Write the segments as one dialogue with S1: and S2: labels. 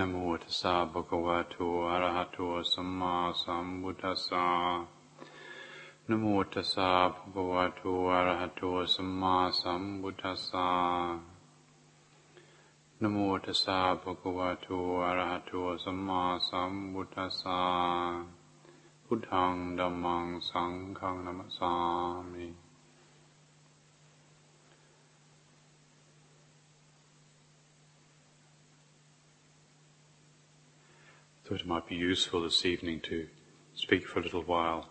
S1: นะโมตัสสะภะคะวะโตอะระหะโตสัมมาสัมพุทธัสสะนะโมตัสสะภะคะวะโตอะระหะโตสัมมาสัมพุทธัสสะนะโมตัสสะภะคะวะโตอะระหะโตสัมมาสัมพุทธัสสะพุทธังดัมมังสังฆังนัมสสามิ thought it might be useful this evening to speak for a little while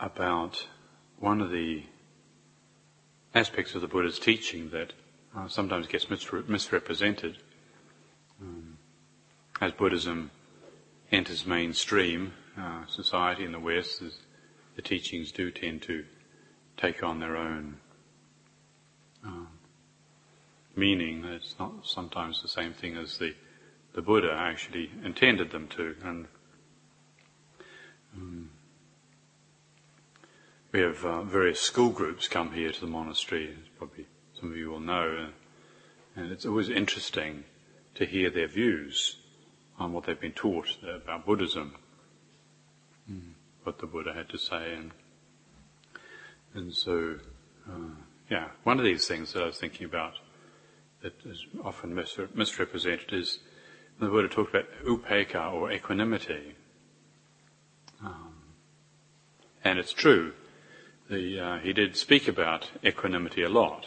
S1: about one of the aspects of the Buddha's teaching that uh, sometimes gets misre- misrepresented. Um, as Buddhism enters mainstream uh, society in the West, the teachings do tend to take on their own uh, meaning. It's not sometimes the same thing as the the Buddha actually intended them to. And um, we have uh, various school groups come here to the monastery, as probably some of you will know, and it's always interesting to hear their views on what they've been taught about Buddhism, mm. what the Buddha had to say, and and so uh, yeah, one of these things that I was thinking about that is often misrepresented is the Buddha talked about upekkha or equanimity. Um, and it's true, the, uh, he did speak about equanimity a lot.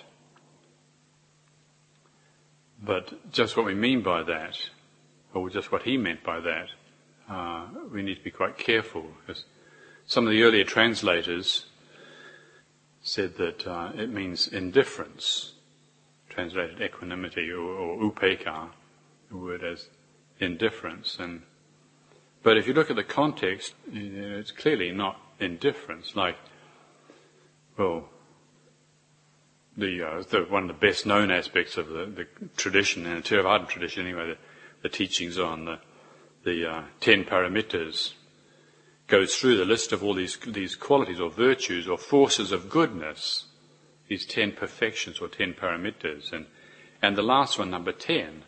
S1: But just what we mean by that, or just what he meant by that, uh, we need to be quite careful. Because some of the earlier translators said that uh, it means indifference, translated equanimity or, or upekkha, the word as indifference. And but if you look at the context, it's clearly not indifference. Like, well, the, uh, the one of the best known aspects of the, the tradition, in the Theravada tradition anyway, the, the teachings on the the uh, ten paramitas goes through the list of all these these qualities or virtues or forces of goodness, these ten perfections or ten paramitas, and and the last one, number ten,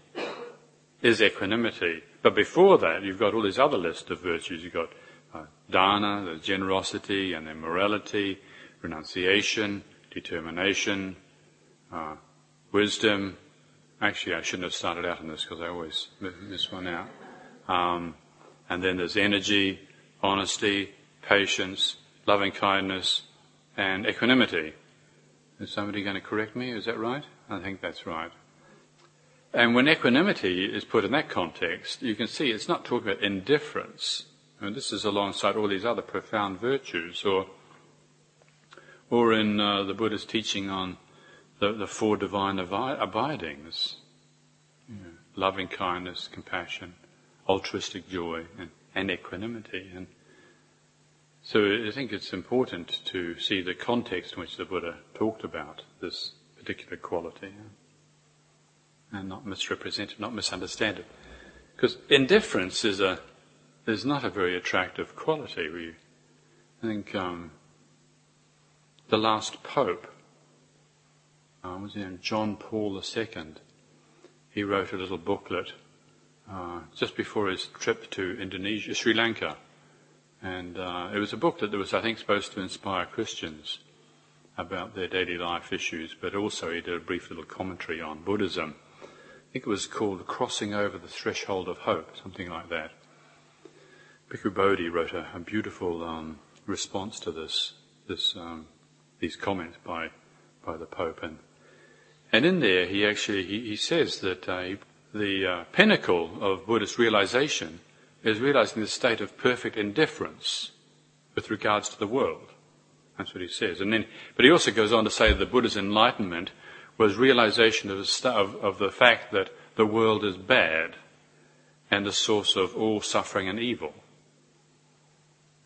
S1: is equanimity. But before that, you've got all these other list of virtues. You've got uh, dana, the generosity, and then morality, renunciation, determination, uh, wisdom. Actually, I shouldn't have started out on this because I always miss one out. Um, and then there's energy, honesty, patience, loving kindness, and equanimity. Is somebody going to correct me? Is that right? I think that's right. And when equanimity is put in that context, you can see it's not talking about indifference. And this is alongside all these other profound virtues, or, or in uh, the Buddha's teaching on the, the four divine avi- abidings you know, loving kindness, compassion, altruistic joy, and, and equanimity. And so I think it's important to see the context in which the Buddha talked about this particular quality and not misrepresent it, not misunderstand it. Because indifference is a is not a very attractive quality. We, I think um, the last pope uh, was in John Paul II. He wrote a little booklet uh, just before his trip to Indonesia, Sri Lanka, and uh, it was a booklet that was, I think, supposed to inspire Christians about their daily life issues, but also he did a brief little commentary on Buddhism. I think it was called Crossing Over the Threshold of Hope, something like that. Bhikkhu Bodhi wrote a, a beautiful um, response to this, this um, these comments by, by the Pope. And, and in there, he actually he, he says that uh, the uh, pinnacle of Buddhist realization is realizing the state of perfect indifference with regards to the world. That's what he says. And then, but he also goes on to say that the Buddha's enlightenment was realization of the, fact that the world is bad and the source of all suffering and evil.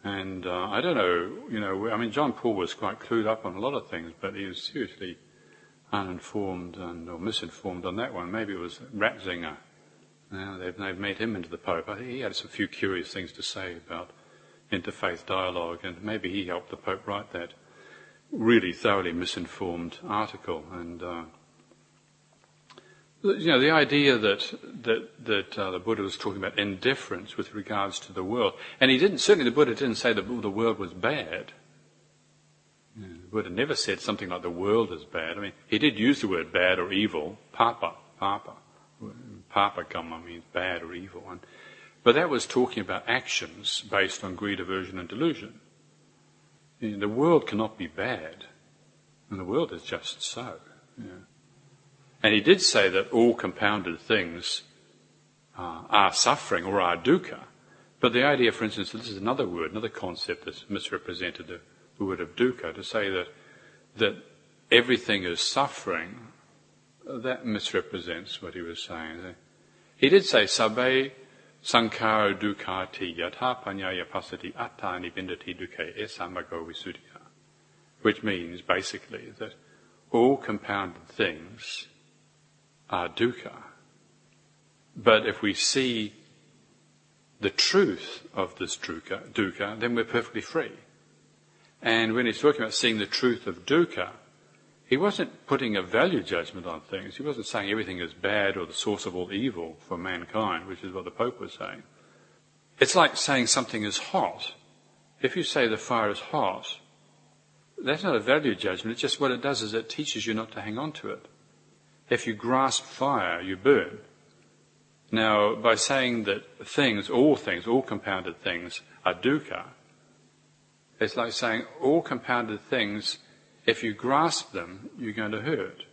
S1: And uh, I don't know, you know, I mean, John Paul was quite clued up on a lot of things, but he was seriously uninformed and or misinformed on that one. Maybe it was Ratzinger. Now they've, they've made him into the Pope. I think he had some few curious things to say about interfaith dialogue, and maybe he helped the Pope write that really thoroughly misinformed article. And uh, You know, the idea that that that uh, the Buddha was talking about indifference with regards to the world, and he didn't. Certainly, the Buddha didn't say that the world was bad. The Buddha never said something like the world is bad. I mean, he did use the word bad or evil, papa, papa, papa kamma means bad or evil, and, but that was talking about actions based on greed, aversion, and delusion. The world cannot be bad, and the world is just so. And he did say that all compounded things uh, are suffering or are dukkha. But the idea, for instance, this is another word, another concept that's misrepresented the, the word of dukkha, to say that, that everything is suffering, that misrepresents what he was saying. He did say, Sabbe sankhara dukkati yatha panyaya pasati atta nibbindati dukkha esamago visuddhiya. Which means, basically, that all compounded things are dukkha. But if we see the truth of this dukkha, then we're perfectly free. And when he's talking about seeing the truth of dukkha, he wasn't putting a value judgment on things. He wasn't saying everything is bad or the source of all evil for mankind, which is what the Pope was saying. It's like saying something is hot. If you say the fire is hot, that's not a value judgment. It's just what it does is it teaches you not to hang on to it. If you grasp fire, you burn. Now, by saying that things, all things, all compounded things are dukkha, it's like saying all compounded things, if you grasp them, you're going to hurt.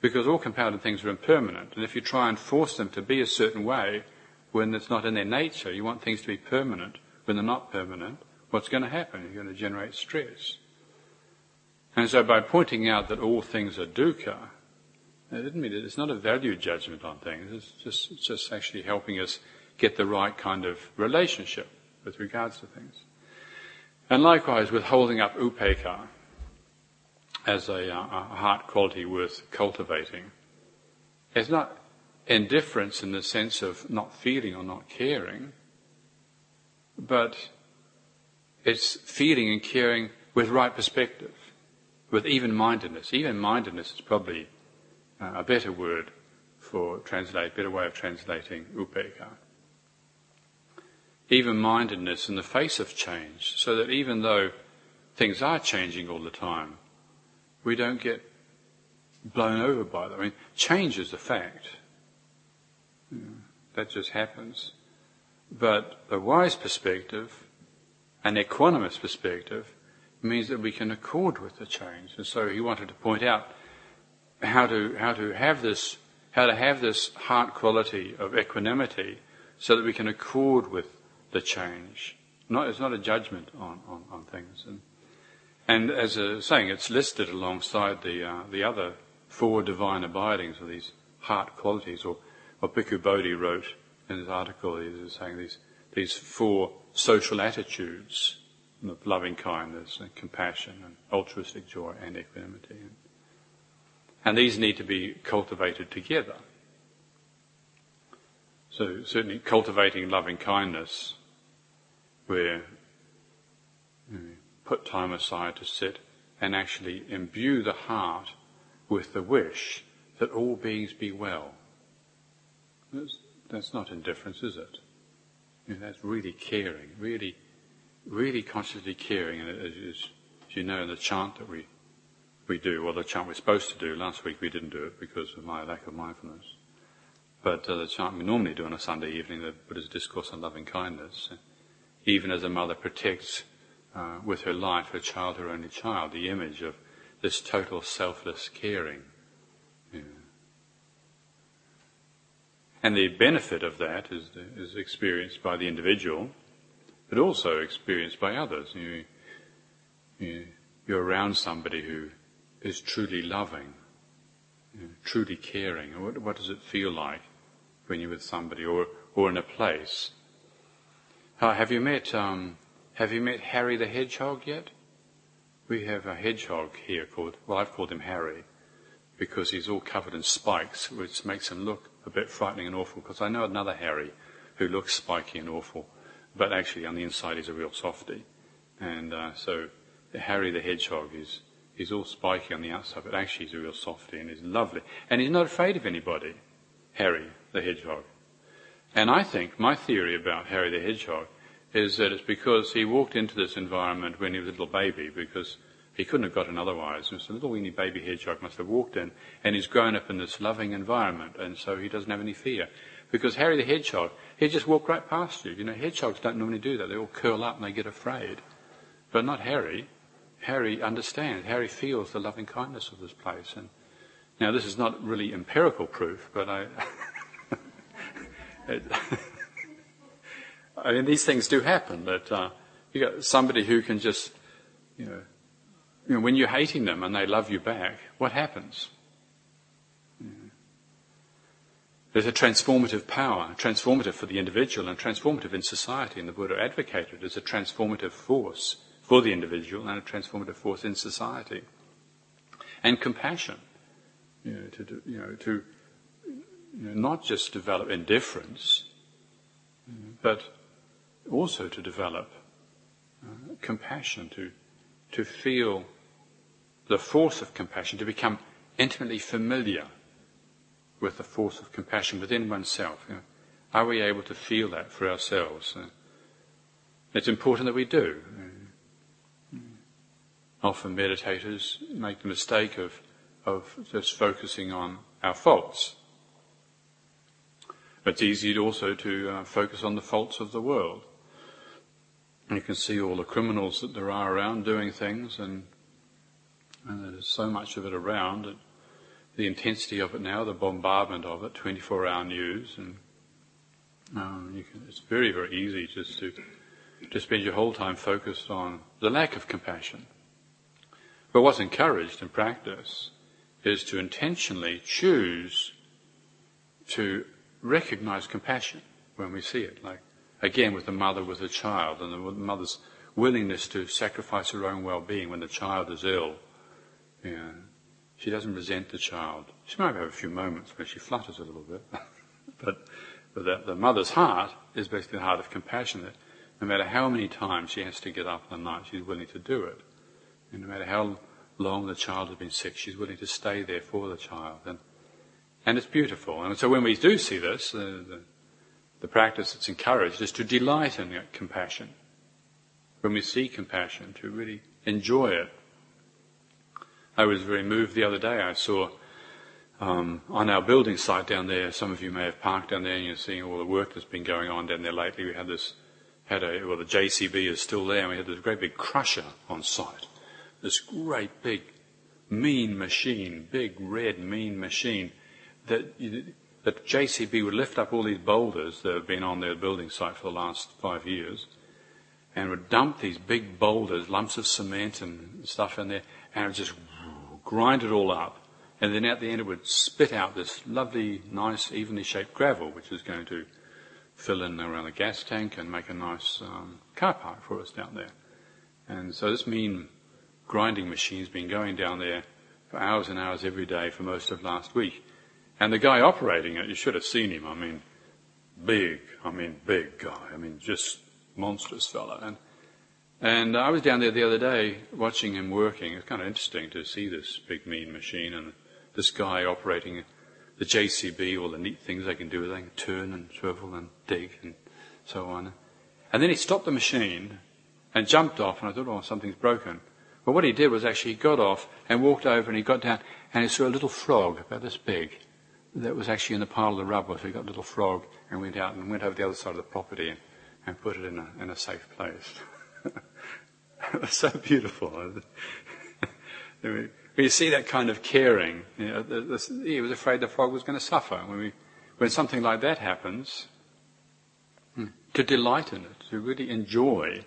S1: Because all compounded things are impermanent. And if you try and force them to be a certain way when it's not in their nature, you want things to be permanent when they're not permanent, what's going to happen? You're going to generate stress. And so by pointing out that all things are dukkha, it didn't mean that it's not a value judgment on things. It's just, it's just actually helping us get the right kind of relationship with regards to things. And likewise, with holding up upekkha as a, uh, a heart quality worth cultivating, it's not indifference in the sense of not feeling or not caring, but it's feeling and caring with right perspective, with even mindedness. Even mindedness is probably uh, a better word for translate, better way of translating upekkha. Even mindedness in the face of change, so that even though things are changing all the time, we don't get blown over by them. I mean, change is a fact. that just happens. But a wise perspective, an equanimous perspective, means that we can accord with the change. And so he wanted to point out how to how to have this how to have this heart quality of equanimity so that we can accord with the change. Not, it's not a judgment on, on, on things. And, and as a saying, it's listed alongside the, uh, the other four divine abidings, or these heart qualities, or what Bhikkhu Bodhi wrote in his article. He was saying these, these four social attitudes of loving kindness and compassion and altruistic joy and equanimity. And these need to be cultivated together. So certainly cultivating loving kindness, where put time aside to sit and actually imbue the heart with the wish that all beings be well. That's, that's not indifference, is it? You know, that's really caring, really, really consciously caring. And as, as you know in the chant that we we do, or the chant we're supposed to do. Last week we didn't do it because of my lack of mindfulness. But uh, the chant we normally do on a Sunday evening, the Buddha's Discourse on Loving Kindness, even as a mother protects uh, with her life her child, her only child, the image of this total selfless caring. Yeah. And the benefit of that is, is experienced by the individual, but also experienced by others. You, you, you're around somebody who is truly loving, you know, truly caring? What, what, does it feel like when you're with somebody or, or in a place? Uh, have you met um, Have you met Harry the Hedgehog yet? We have a hedgehog here called well, I've called him Harry because he's all covered in spikes, which makes him look a bit frightening and awful. Because I know another Harry who looks spiky and awful, but actually on the inside he's a real softy. And uh, so Harry the Hedgehog is he's all spiky on the outside, but actually he's a real softy and he's lovely. And he's not afraid of anybody, Harry the Hedgehog. And I think my theory about Harry the Hedgehog is that it's because he walked into this environment when he was a little baby, because he couldn't have gotten otherwise. So a little weeny baby hedgehog must have walked in, and he's grown up in this loving environment, and so he doesn't have any fear. Because Harry the Hedgehog, he just walked right past you. You know, hedgehogs don't normally do that. They all curl up and they get afraid. But not Harry. Harry understands. Harry feels the loving kindness of this place. And now this is not really empirical proof, but I. I mean, these things do happen. That uh, you got somebody who can just, you know, you know, when you're hating them and they love you back, what happens? There's a transformative power, transformative for the individual and transformative in society, and the Buddha advocated as a transformative force for the individual and a transformative force in society. And compassion, you know, to, you know, to you know, not just develop indifference, but also to develop uh, compassion, to, to feel the force of compassion, to become intimately familiar with the force of compassion within oneself. You know, are we able to feel that for ourselves? Uh, it's important that we do. Uh, often meditators make the mistake of, of just focusing on our faults. It's easy also to uh, focus on the faults of the world. You can see all the criminals that there are around doing things, and, and there's so much of it around. The intensity of it now, the bombardment of it, 24-hour news, and um, can, it's very, very easy just to to spend your whole time focused on the lack of compassion. But what's encouraged in practice is to intentionally choose to recognize compassion when we see it. Like again with the mother with the child and the mother's willingness to sacrifice her own well-being when the child is ill. She doesn't resent the child. She might have a few moments where she flutters a little bit, but, but the, the, mother's heart is basically the heart of compassion. That no matter how many times she has to get up in the night, she's willing to do it. And no matter how long the child has been sick, she's willing to stay there for the child. And, and it's beautiful. And so when we do see this, the, the practice that's encouraged is to delight in compassion. When we see compassion, to really enjoy it I was very moved the other day. I saw um, on our building site down there, some of you may have parked down there and you're seeing all the work that's been going on down there lately. We had this, had a, well, the JCB is still there and we had this great big crusher on site. This great big mean machine, big red mean machine that, that JCB would lift up all these boulders that have been on their building site for the last five years and would dump these big boulders, lumps of cement and stuff in there and it would just grind it all up, and then at the end it would spit out this lovely, nice, evenly shaped gravel, which is going to fill in around the gas tank and make a nice um, car park for us down there. And so this mean grinding machine's been going down there for hours and hours every day for most of last week. And the guy operating it, you should have seen him. I mean, big. I mean, big guy. I mean, just monstrous fella. And and I was down there the other day watching him working. It's kind of interesting to see this big mean machine and this guy operating the JCB, all the neat things they can do. They can turn and swivel and dig and so on. And then he stopped the machine and jumped off, and I thought, oh, something's broken. But what he did was actually he got off and walked over and he got down and he saw a little frog about this big that was actually in the pile of the rubble. So he got a little frog and went out and went over the other side of the property and, put it in a, in a safe place. it was so beautiful. you see that kind of caring, you know, he was afraid the frog was going to suffer. When, we, when something like that happens, hmm, to delight in it, to really enjoy.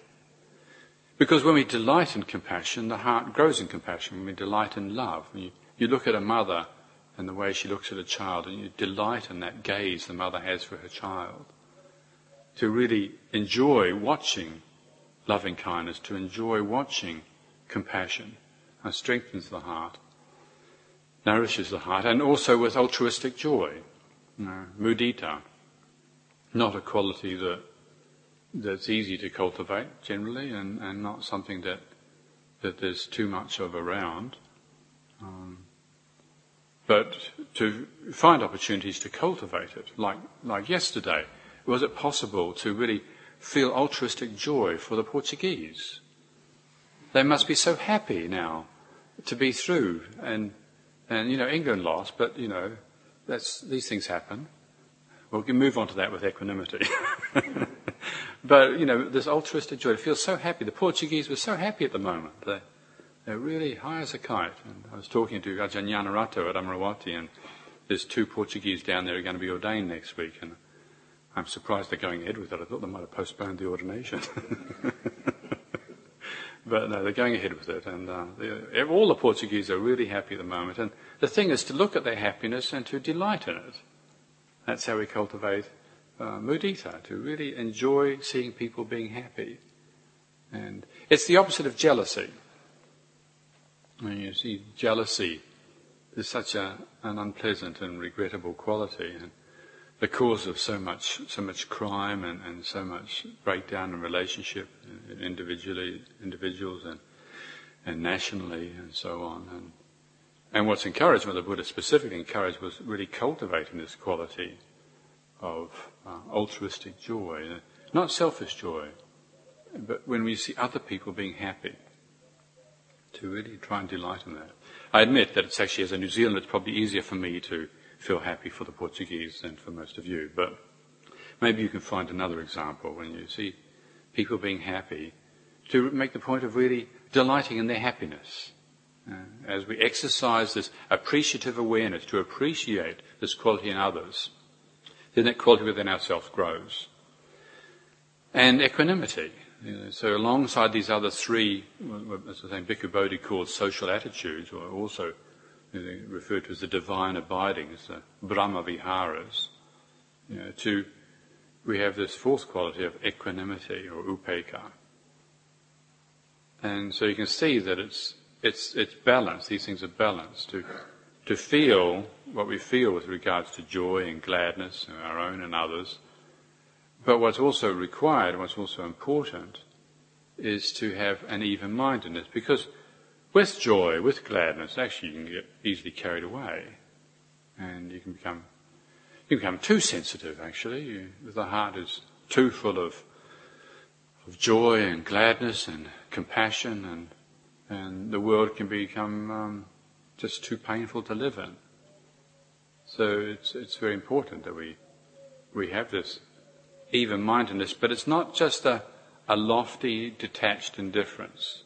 S1: Because when we delight in compassion, the heart grows in compassion. When we delight in love, you, you look at a mother and the way she looks at a child, and you delight in that gaze the mother has for her child. To really enjoy watching loving kindness, to enjoy watching compassion. It strengthens the heart, nourishes the heart, and also with altruistic joy. You know, mudita, not a quality that that's easy to cultivate generally, and, and not something that that there's too much of around. Um, but to find opportunities to cultivate it, like, like yesterday, was it possible to really feel altruistic joy for the Portuguese? They must be so happy now to be through, and and you know England lost, but you know that's these things happen. We'll move on to that with equanimity. but you know this altruistic joy, feels so happy. The Portuguese were so happy at the moment. They, they're really high as a kite. And I was talking to Ajahn Nyanarato at Amaravati, and there's two Portuguese down there who are going to be ordained next week, and I'm surprised they're going ahead with it. I thought they might have postponed the ordination. but no, they're going ahead with it, and uh, all the Portuguese are really happy at the moment. And the thing is to look at their happiness and to delight in it. That's how we cultivate uh, mudita, to really enjoy seeing people being happy. And it's the opposite of jealousy. When you see jealousy is such a, an unpleasant and regrettable quality, and the cause of so much, so much crime and, and so much breakdown in relationship, individually, individuals and, and nationally and so on. And, and what's encouraged, what the Buddha specifically encouraged, was really cultivating this quality of uh, altruistic joy, not selfish joy, but when we see other people being happy to really try and delight in that. I admit that it's actually, as a New Zealander, it's probably easier for me to feel happy for the Portuguese than for most of you. But maybe you can find another example when you see people being happy to make the point of really delighting in their happiness. Uh, as we exercise this appreciative awareness to appreciate this quality in others, then that quality within ourselves grows. And equanimity. So alongside these other three, as I say, Bhikkhu Bodhi calls social attitudes, or also referred to as the divine abidings, the Brahma Viharas, you know, to, we have this fourth quality of equanimity or upekkha. And so you can see that it's, it's, it's balanced, these things are balanced to, to feel what we feel with regards to joy and gladness, our own and others, but what's also required, what's also important, is to have an even mindedness. Because with joy, with gladness, actually you can get easily carried away. And you can become, you become too sensitive actually. You, the heart is too full of, of joy and gladness and compassion and, and the world can become um, just too painful to live in. So it's, it's very important that we, we have this even mindedness, but it's not just a, a lofty, detached indifference.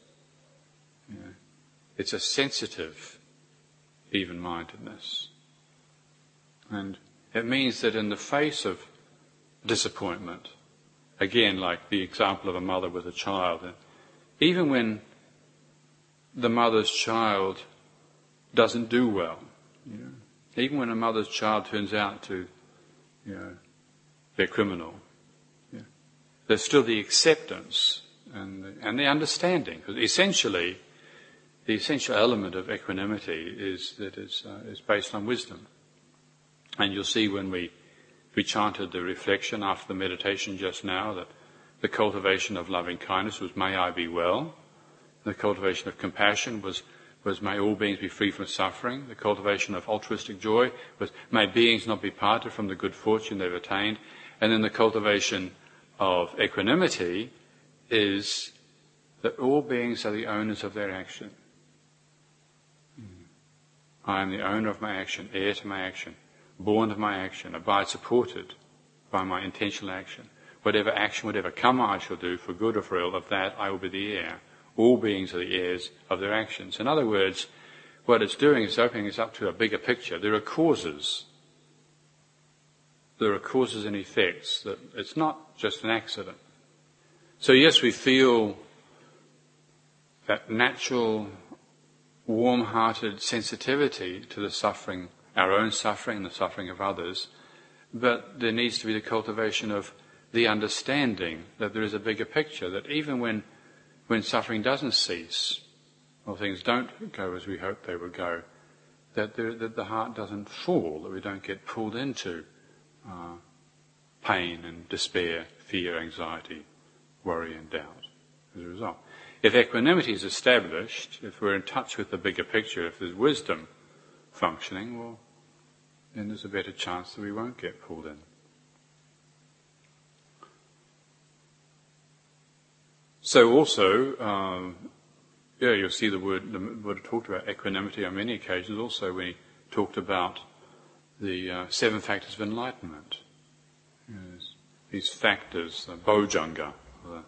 S1: It's a sensitive even mindedness. And it means that in the face of disappointment, again, like the example of a mother with a child, even when the mother's child doesn't do well, even when a mother's child turns out to, you know, be a criminal, there's still the acceptance and the, and the understanding. Essentially, the essential element of equanimity is that it's, uh, it's based on wisdom. And you'll see when we, we chanted the reflection after the meditation just now that the cultivation of loving kindness was may I be well. The cultivation of compassion was, was may all beings be free from suffering. The cultivation of altruistic joy was may beings not be parted from the good fortune they've attained. And then the cultivation of equanimity is that all beings are the owners of their action. Hmm. I am the owner of my action, heir to my action, born of my action, abide supported by my intentional action. Whatever action, whatever karma I shall do, for good or for ill, of that I will be the heir. All beings are the heirs of their actions. In other words, what it's doing is opening us up to a bigger picture. There are causes there are causes and effects, that it's not just an accident. So yes, we feel that natural, warm-hearted sensitivity to the suffering, our own suffering and the suffering of others, but there needs to be the cultivation of the understanding that there is a bigger picture, that even when, when suffering doesn't cease, or things don't go as we hope they would go, that, there, that the heart doesn't fall, that we don't get pulled into uh, pain and despair, fear, anxiety, worry and doubt as a result. if equanimity is established, if we're in touch with the bigger picture, if there's wisdom functioning, well, then there's a better chance that we won't get pulled in. So also, um, yeah, you'll see the word, the talked about equanimity on many occasions. Also, we talked about the uh, seven factors of enlightenment. these factors, the bojjhanga, the,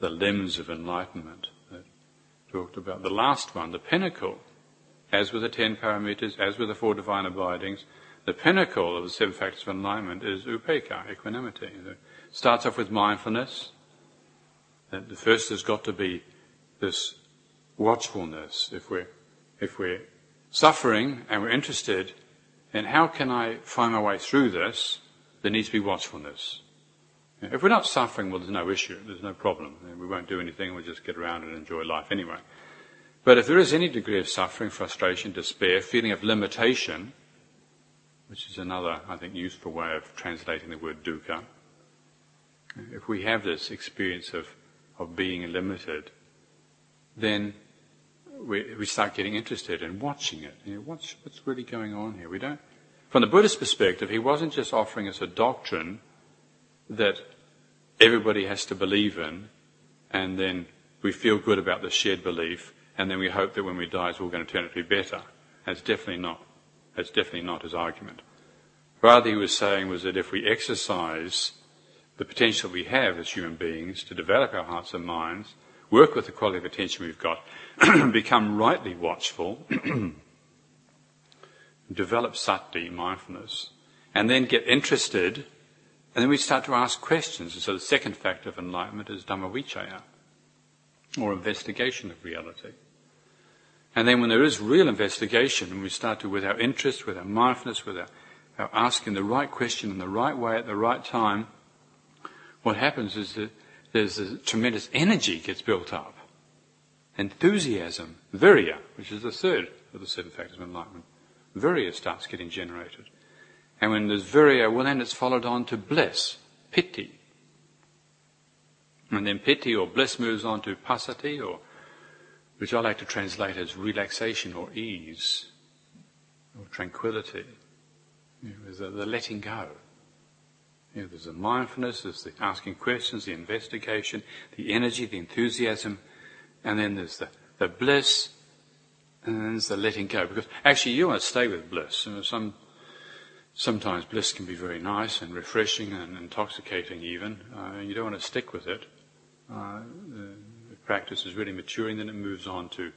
S1: the limbs of enlightenment that talked about. The last one, the pinnacle, as with the ten paramitas, as with the four divine abidings, the pinnacle of the seven factors of enlightenment is upekkha, equanimity. It starts off with mindfulness. The first has got to be this watchfulness. If we're, if we're suffering and we're interested in how can I find my way through this, there needs to be watchfulness. If we're not suffering, well, there's no issue, there's no problem. We won't do anything, we'll just get around and enjoy life anyway. But if there is any degree of suffering, frustration, despair, feeling of limitation, which is another, I think, useful way of translating the word dukkha, if we have this experience of, of being limited, then we, we start getting interested in watching it. You know, what's, what's really going on here? We don't. From the Buddhist perspective, he wasn't just offering us a doctrine that everybody has to believe in, and then we feel good about the shared belief, and then we hope that when we die, it's all going to turn out to be better. That's definitely not. That's definitely not his argument. Rather, he was saying was that if we exercise the potential we have as human beings to develop our hearts and minds, work with the quality of attention we've got, become rightly watchful, develop sati, mindfulness, and then get interested, and then we start to ask questions. And so the second factor of enlightenment is Dhammavichaya, or investigation of reality. And then when there is real investigation, and we start to, with our interest, with our mindfulness, with our, our asking the right question in the right way at the right time, what happens is that there's a tremendous energy gets built up. Enthusiasm, virya, which is the third of the seven factors of enlightenment. Virya starts getting generated. And when there's virya, well then it's followed on to bliss, piti. And then piti or bliss moves on to passaddhi, or which I like to translate as relaxation or ease, or tranquility. You know, the, the letting go. You know, there's the mindfulness, there's the asking questions, the investigation, the energy, the enthusiasm, and then there's the, the bliss, and then there's the letting go. Because actually, you want to stay with bliss. You know, some, sometimes bliss can be very nice and refreshing and intoxicating, even. Uh, you don't want to stick with it. Uh, the practice is really maturing, then it moves on to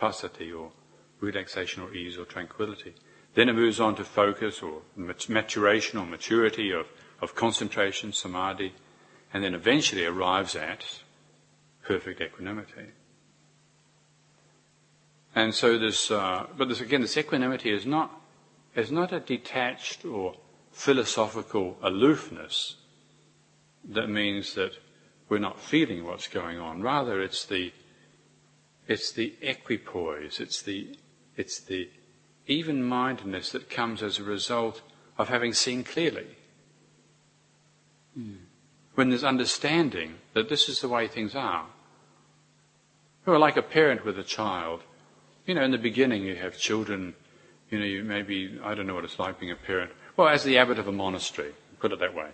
S1: passaddhi or relaxation or ease or tranquility. Then it moves on to focus or maturation or maturity of of concentration, samadhi, and then eventually arrives at perfect equanimity. And so this, uh, but this again, this equanimity is not, is not a detached or philosophical aloofness that means that we're not feeling what's going on. Rather, it's the, it's the equipoise, it's the, it's the even mindedness that comes as a result of having seen clearly. Mm. When there's understanding that this is the way things are. Or like a parent with a child. You know, in the beginning you have children, you know, you maybe, I don't know what it's like being a parent. Well, as the abbot of a monastery, put it that way.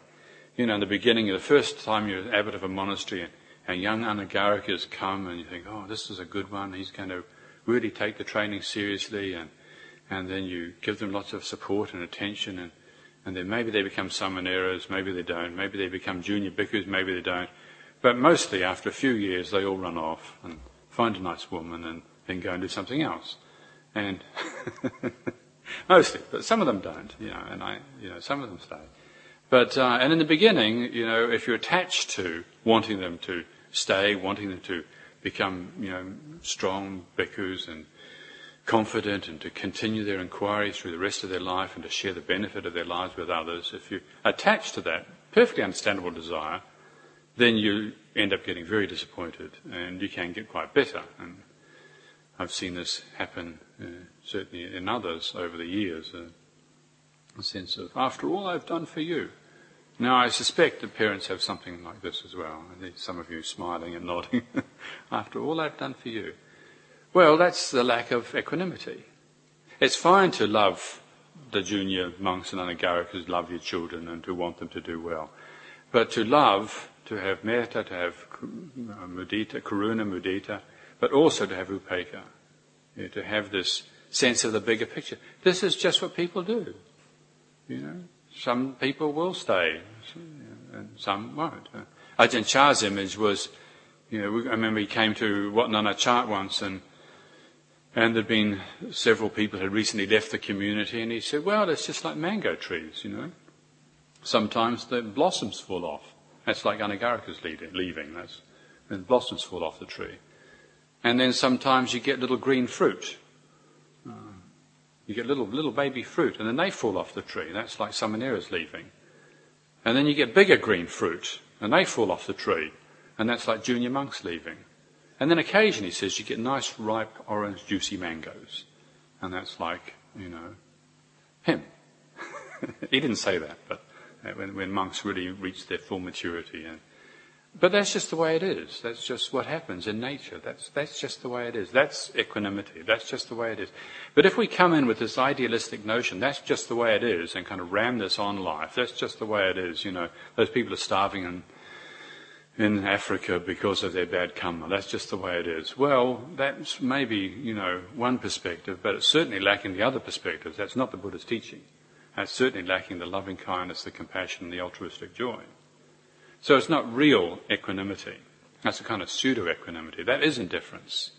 S1: You know, in the beginning, the first time you're abbot of a monastery and, and young anagarikas come and you think, oh, this is a good one, he's going to really take the training seriously and, and then you give them lots of support and attention and, and then maybe they become samaneras, maybe they don't, maybe they become junior bhikkhus, maybe they don't. But mostly after a few years they all run off and find a nice woman and then go and do something else. And mostly, but some of them don't, you know, and I, you know, some of them stay. But, uh, and in the beginning, you know, if you're attached to wanting them to stay, wanting them to become, you know, strong bhikkhus and confident and to continue their inquiry through the rest of their life and to share the benefit of their lives with others, if you attach to that perfectly understandable desire, then you end up getting very disappointed and you can get quite bitter. And I've seen this happen uh, certainly in others over the years. Uh, a sense of, after all I've done for you, Now, I suspect that parents have something like this as well. I see some of you smiling and nodding. After all I've done for you. Well, that's the lack of equanimity. It's fine to love the junior monks and anagarikas, love your children and to want them to do well. But to love, to have metta, to have mudita, karuna, mudita, but also to have upekkha, you know, to have this sense of the bigger picture. This is just what people do. You know, some people will stay, and some won't. Uh, Ajahn Chah's image was, you know, I remember he came to Wat Nanachat once and and there'd been several people who had recently left the community, and he said, "Well, it's just like mango trees, you know. Sometimes the blossoms fall off. That's like anagarika's leaving. That's the blossoms fall off the tree, and then sometimes you get little green fruit. You get little little baby fruit, and then they fall off the tree. That's like Samanera's leaving, and then you get bigger green fruit, and they fall off the tree, and that's like junior monks leaving." And then occasionally, he says, you get nice, ripe, orange, juicy mangoes. And that's like, you know, him. he didn't say that, but uh, when, when, monks really reach their full maturity. And, but that's just the way it is. That's just what happens in nature. That's, that's just the way it is. That's equanimity. That's just the way it is. But if we come in with this idealistic notion, that's just the way it is, and kind of ram this on life, that's just the way it is, you know, those people are starving and in Africa because of their bad karma. That's just the way it is. Well, that's maybe, you know, one perspective, but it's certainly lacking the other perspectives. That's not the Buddha's teaching. That's certainly lacking the loving kindness, the compassion, the altruistic joy. So it's not real equanimity. That's a kind of pseudo equanimity. That is indifference.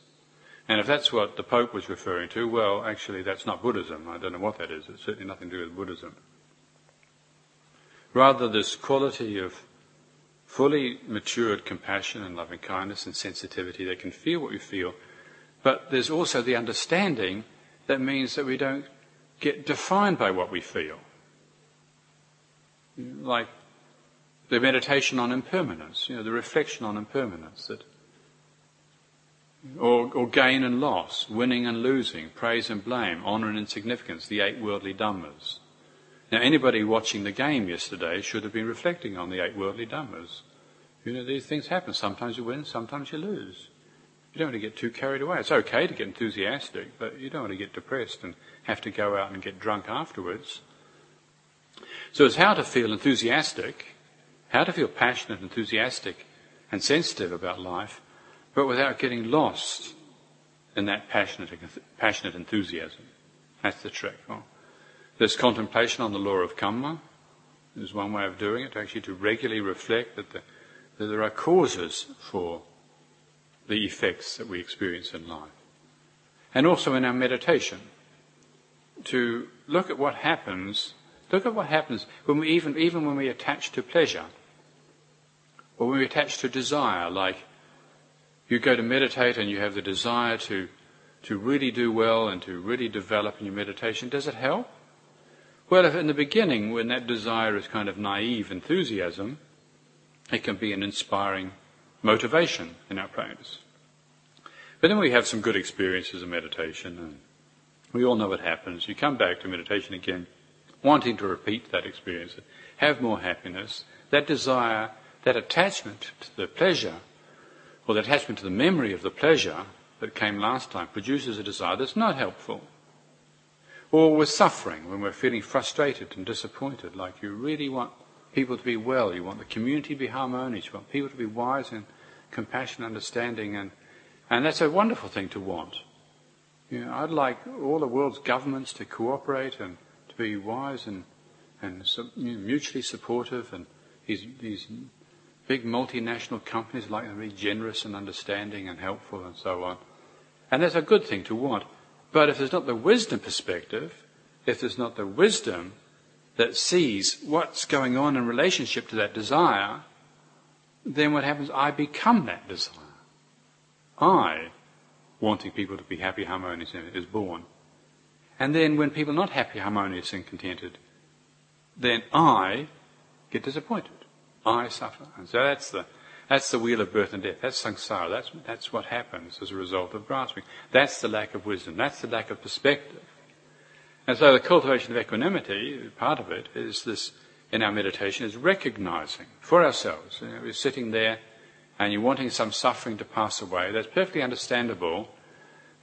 S1: And if that's what the Pope was referring to, well, actually, that's not Buddhism. I don't know what that is. It's certainly nothing to do with Buddhism. Rather, this quality of fully matured compassion and loving kindness and sensitivity that can feel what we feel. But there's also the understanding that means that we don't get defined by what we feel. Like the meditation on impermanence, you know, the reflection on impermanence that or, or, gain and loss, winning and losing, praise and blame, honour and insignificance, the eight worldly dhammas. Now, anybody watching the game yesterday should have been reflecting on the eight worldly dhammas. You know, these things happen. Sometimes you win, sometimes you lose. You don't want to get too carried away. It's okay to get enthusiastic, but you don't want to get depressed and have to go out and get drunk afterwards. So it's how to feel enthusiastic, how to feel passionate, enthusiastic, and sensitive about life, but without getting lost in that passionate, passionate enthusiasm. That's the trick. Well, there's contemplation on the law of karma. There's one way of doing it, actually to regularly reflect that, the, that there are causes for the effects that we experience in life. And also in our meditation, to look at what happens, look at what happens when we even, even when we attach to pleasure, or when we attach to desire, like you go to meditate and you have the desire to, to really do well and to really develop in your meditation, does it help? Well, if in the beginning, when that desire is kind of naive enthusiasm, it can be an inspiring motivation in our practice. But then we have some good experiences of meditation, and we all know what happens. You come back to meditation again, wanting to repeat that experience, have more happiness. That desire, that attachment to the pleasure, or the attachment to the memory of the pleasure that came last time, produces a desire that's not helpful. Or with suffering, when we're feeling frustrated and disappointed, like you really want people to be well, you want the community to be harmonious, you want people to be wise and compassionate, understanding, and, and that's a wonderful thing to want. You know, I'd like all the world's governments to cooperate and to be wise and, and you know, mutually supportive, and these, these big multinational companies like to be generous and understanding and helpful and so on. And that's a good thing to want. But if there's not the wisdom perspective, if there's not the wisdom that sees what's going on in relationship to that desire, then what happens? I become that desire. I, wanting people to be happy, harmonious, is born. And then when people are not happy, harmonious, and contented, then I get disappointed. I suffer. And so that's the, that's the wheel of birth and death. That's samsara. That's, that's what happens as a result of grasping. That's the lack of wisdom. That's the lack of perspective. And so the cultivation of equanimity, part of it, is this in our meditation is recognizing for ourselves. You know, we're sitting there and you're wanting some suffering to pass away. That's perfectly understandable.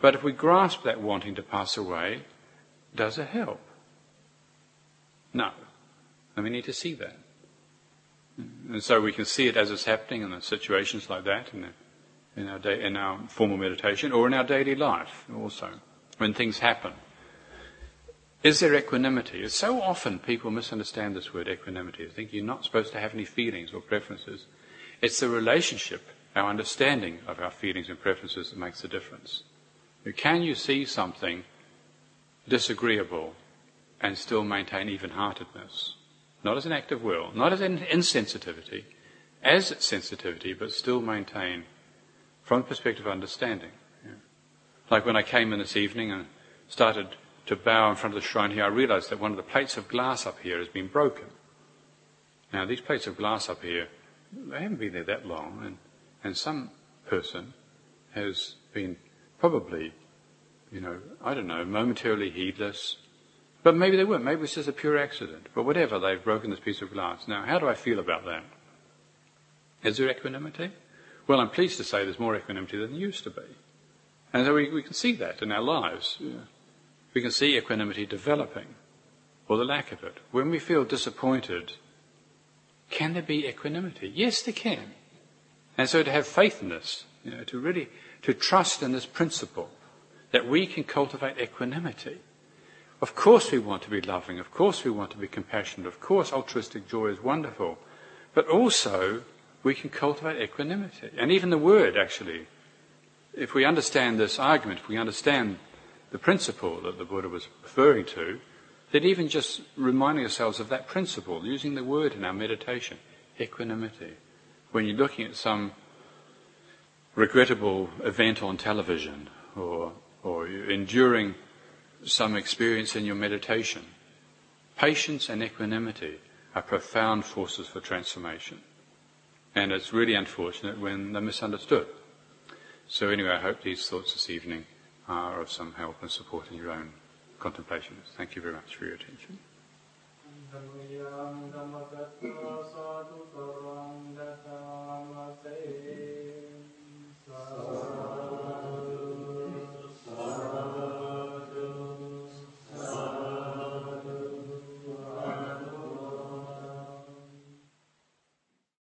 S1: But if we grasp that wanting to pass away, does it help? No. And we need to see that. And so we can see it as it's happening in situations like that in, in, our day, in our formal meditation or in our daily life also, when things happen. Is there equanimity? So often people misunderstand this word equanimity. They think you're not supposed to have any feelings or preferences. It's the relationship, our understanding of our feelings and preferences that makes the difference. Can you see something disagreeable and still maintain even heartedness? Not as an act of will, not as an insensitivity, as sensitivity, but still maintain from the perspective of understanding. Yeah. Like when I came in this evening and started to bow in front of the shrine here, I realized that one of the plates of glass up here has been broken. Now, these plates of glass up here, they haven't been there that long, and, and some person has been probably, you know, I don't know, momentarily heedless. But maybe they weren't. Maybe it's just a pure accident. But whatever, they've broken this piece of glass. Now, how do I feel about that? Is there equanimity? Well, I'm pleased to say there's more equanimity than there used to be. And so we, we can see that in our lives. Yeah. We can see equanimity developing, or the lack of it. When we feel disappointed, can there be equanimity? Yes, there can. And so to have faith in this, you know, to really to trust in this principle that we can cultivate equanimity. Of course we want to be loving, of course we want to be compassionate, of course altruistic joy is wonderful, but also we can cultivate equanimity. And even the word actually, if we understand this argument, if we understand the principle that the Buddha was referring to, that even just reminding ourselves of that principle, using the word in our meditation, equanimity, when you're looking at some regrettable event on television or, or enduring some experience in your meditation. Patience and equanimity are profound forces for transformation. And it's really unfortunate when they're misunderstood. So, anyway, I hope these thoughts this evening are of some help and support in your own contemplations. Thank you very much for your attention.